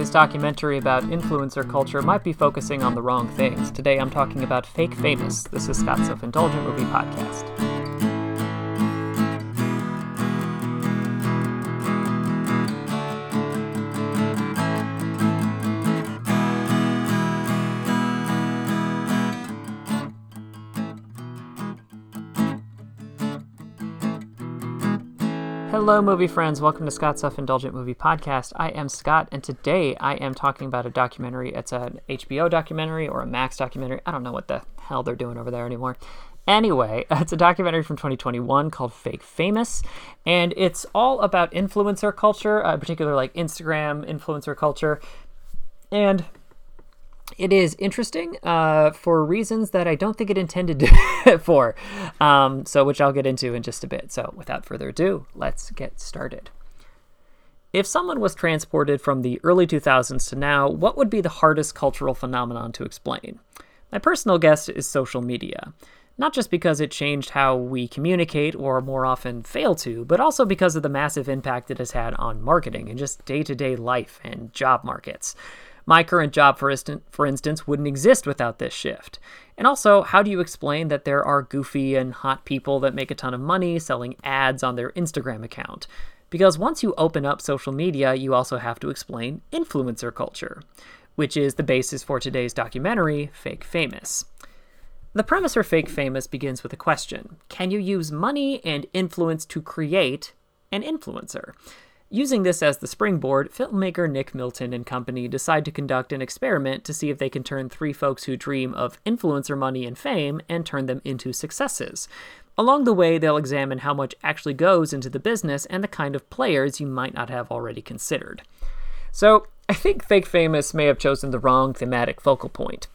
This documentary about influencer culture might be focusing on the wrong things. Today I'm talking about Fake Famous. This is Scott's Self Indulgent Movie Podcast. Hello, movie friends. Welcome to Scott's Self Indulgent Movie Podcast. I am Scott, and today I am talking about a documentary. It's an HBO documentary or a Max documentary. I don't know what the hell they're doing over there anymore. Anyway, it's a documentary from 2021 called Fake Famous, and it's all about influencer culture, uh, particularly like Instagram influencer culture. And it is interesting uh, for reasons that I don't think it intended for. Um, so, which I'll get into in just a bit. So, without further ado, let's get started. If someone was transported from the early 2000s to now, what would be the hardest cultural phenomenon to explain? My personal guess is social media. Not just because it changed how we communicate or more often fail to, but also because of the massive impact it has had on marketing and just day to day life and job markets. My current job, for, instant, for instance, wouldn't exist without this shift. And also, how do you explain that there are goofy and hot people that make a ton of money selling ads on their Instagram account? Because once you open up social media, you also have to explain influencer culture, which is the basis for today's documentary, Fake Famous. The premise for Fake Famous begins with a question Can you use money and influence to create an influencer? Using this as the springboard, filmmaker Nick Bilton and company decide to conduct an experiment to see if they can turn three folks who dream of influencer money and fame and turn them into successes. Along the way, they'll examine how much actually goes into the business and the kind of players you might not have already considered. So, I think Fake Famous may have chosen the wrong thematic focal point.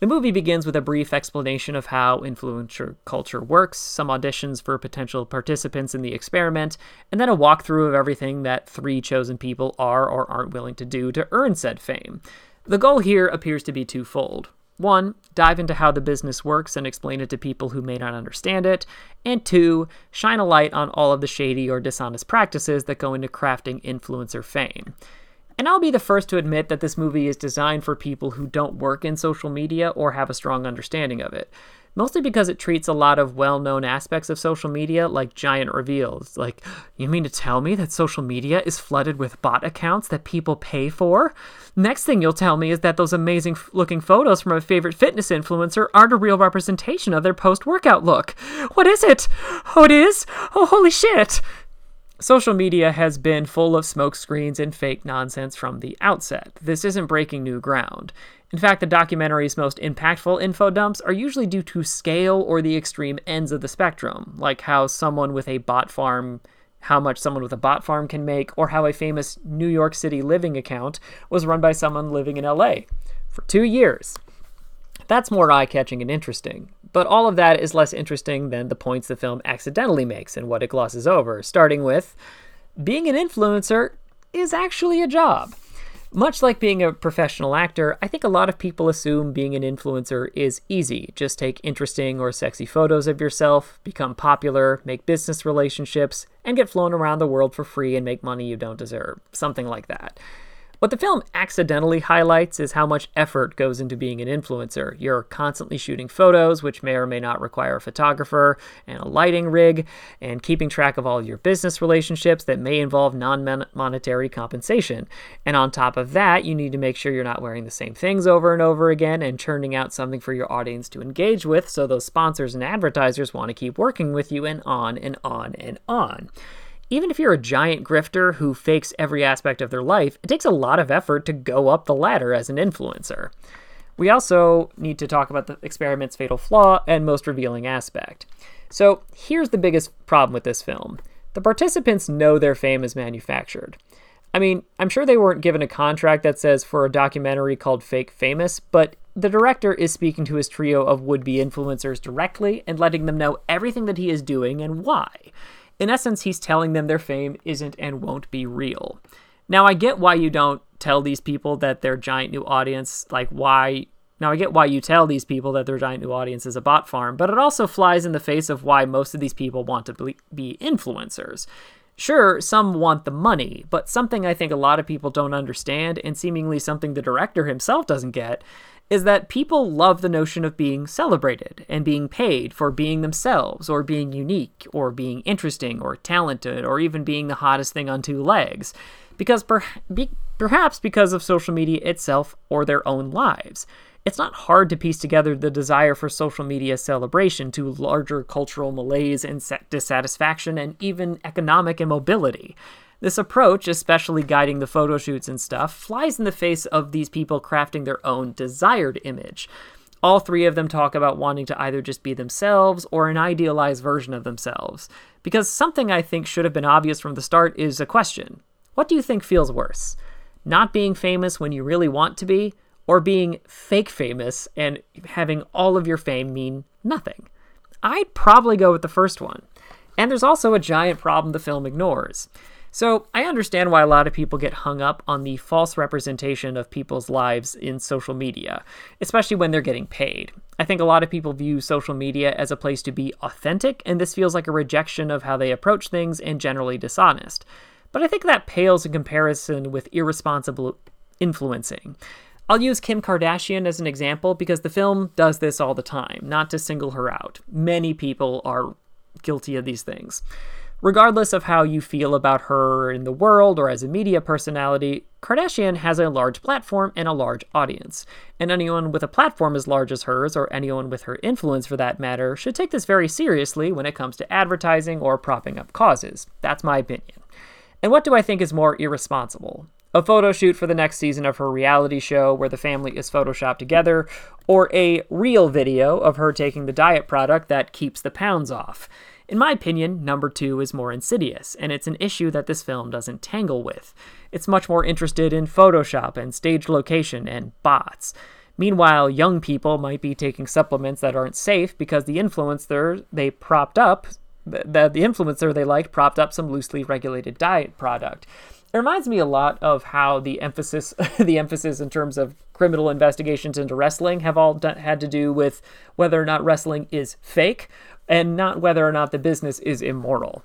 The movie begins with a brief explanation of how influencer culture works, some auditions for potential participants in the experiment, and then a walkthrough of everything that three chosen people are or aren't willing to do to earn said fame. The goal here appears to be twofold. One, dive into how the business works and explain it to people who may not understand it. And two, shine a light on all of the shady or dishonest practices that go into crafting influencer fame. And I'll be the first to admit that this movie is designed for people who don't work in social media or have a strong understanding of it. Mostly because it treats a lot of well known aspects of social media like giant reveals. Like, you mean to tell me that social media is flooded with bot accounts that people pay for? Next thing you'll tell me is that those amazing looking photos from a favorite fitness influencer aren't a real representation of their post workout look. What is it? Oh, it is? Oh, holy shit! Social media has been full of smokescreens and fake nonsense from the outset. This isn't breaking new ground. In fact, the documentary's most impactful info dumps are usually due to scale or the extreme ends of the spectrum, like how someone with a bot farm how much someone with a bot farm can make, or how a famous New York City living account was run by someone living in LA for two years. That's more eye catching and interesting. But all of that is less interesting than the points the film accidentally makes and what it glosses over, starting with being an influencer is actually a job. Much like being a professional actor, I think a lot of people assume being an influencer is easy. Just take interesting or sexy photos of yourself, become popular, make business relationships, and get flown around the world for free and make money you don't deserve. Something like that. What the film accidentally highlights is how much effort goes into being an influencer. You're constantly shooting photos, which may or may not require a photographer and a lighting rig, and keeping track of all your business relationships that may involve non monetary compensation. And on top of that, you need to make sure you're not wearing the same things over and over again and churning out something for your audience to engage with so those sponsors and advertisers want to keep working with you, and on and on and on even if you're a giant grifter who fakes every aspect of their life, it takes a lot of effort to go up the ladder as an influencer. We also need to talk about the experiment's fatal flaw and most revealing aspect. So, here's the biggest problem with this film the participants know their fame is manufactured. I mean, I'm sure they weren't given a contract that says for a documentary called Fake Famous, but the director is speaking to his trio of would be influencers directly and letting them know everything that he is doing and why. In essence, he's telling them their fame isn't and won't be real. Now, I get why you don't tell these people that their giant new audience, like why. Now, I get why you tell these people that their giant new audience is a bot farm, but it also flies in the face of why most of these people want to be influencers. Sure, some want the money, but something I think a lot of people don't understand, and seemingly something the director himself doesn't get, is that people love the notion of being celebrated and being paid for being themselves, or being unique, or being interesting, or talented, or even being the hottest thing on two legs. Because per- be- perhaps because of social media itself or their own lives. It's not hard to piece together the desire for social media celebration to larger cultural malaise and dissatisfaction and even economic immobility. This approach, especially guiding the photo shoots and stuff, flies in the face of these people crafting their own desired image. All three of them talk about wanting to either just be themselves or an idealized version of themselves. Because something I think should have been obvious from the start is a question What do you think feels worse? Not being famous when you really want to be, or being fake famous and having all of your fame mean nothing. I'd probably go with the first one. And there's also a giant problem the film ignores. So, I understand why a lot of people get hung up on the false representation of people's lives in social media, especially when they're getting paid. I think a lot of people view social media as a place to be authentic, and this feels like a rejection of how they approach things and generally dishonest. But I think that pales in comparison with irresponsible influencing. I'll use Kim Kardashian as an example because the film does this all the time, not to single her out. Many people are guilty of these things. Regardless of how you feel about her in the world or as a media personality, Kardashian has a large platform and a large audience. And anyone with a platform as large as hers, or anyone with her influence for that matter, should take this very seriously when it comes to advertising or propping up causes. That's my opinion. And what do I think is more irresponsible? a photo shoot for the next season of her reality show where the family is photoshopped together, or a real video of her taking the diet product that keeps the pounds off. In my opinion, number two is more insidious, and it's an issue that this film doesn't tangle with. It's much more interested in Photoshop and stage location and bots. Meanwhile, young people might be taking supplements that aren't safe because the influencer they propped up, the, the influencer they liked propped up some loosely regulated diet product it reminds me a lot of how the emphasis the emphasis in terms of criminal investigations into wrestling have all done, had to do with whether or not wrestling is fake and not whether or not the business is immoral.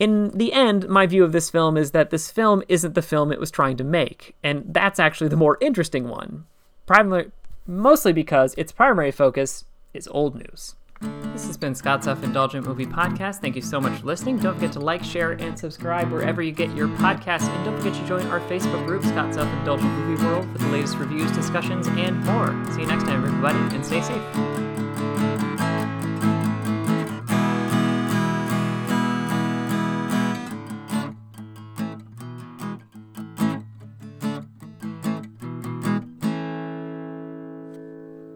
In the end, my view of this film is that this film isn't the film it was trying to make, and that's actually the more interesting one. Primarily, mostly because its primary focus is old news. This has been Scott's Self Indulgent Movie Podcast. Thank you so much for listening. Don't forget to like, share, and subscribe wherever you get your podcasts. And don't forget to join our Facebook group, Scott's Self Indulgent Movie World, for the latest reviews, discussions, and more. See you next time, everybody, and stay safe.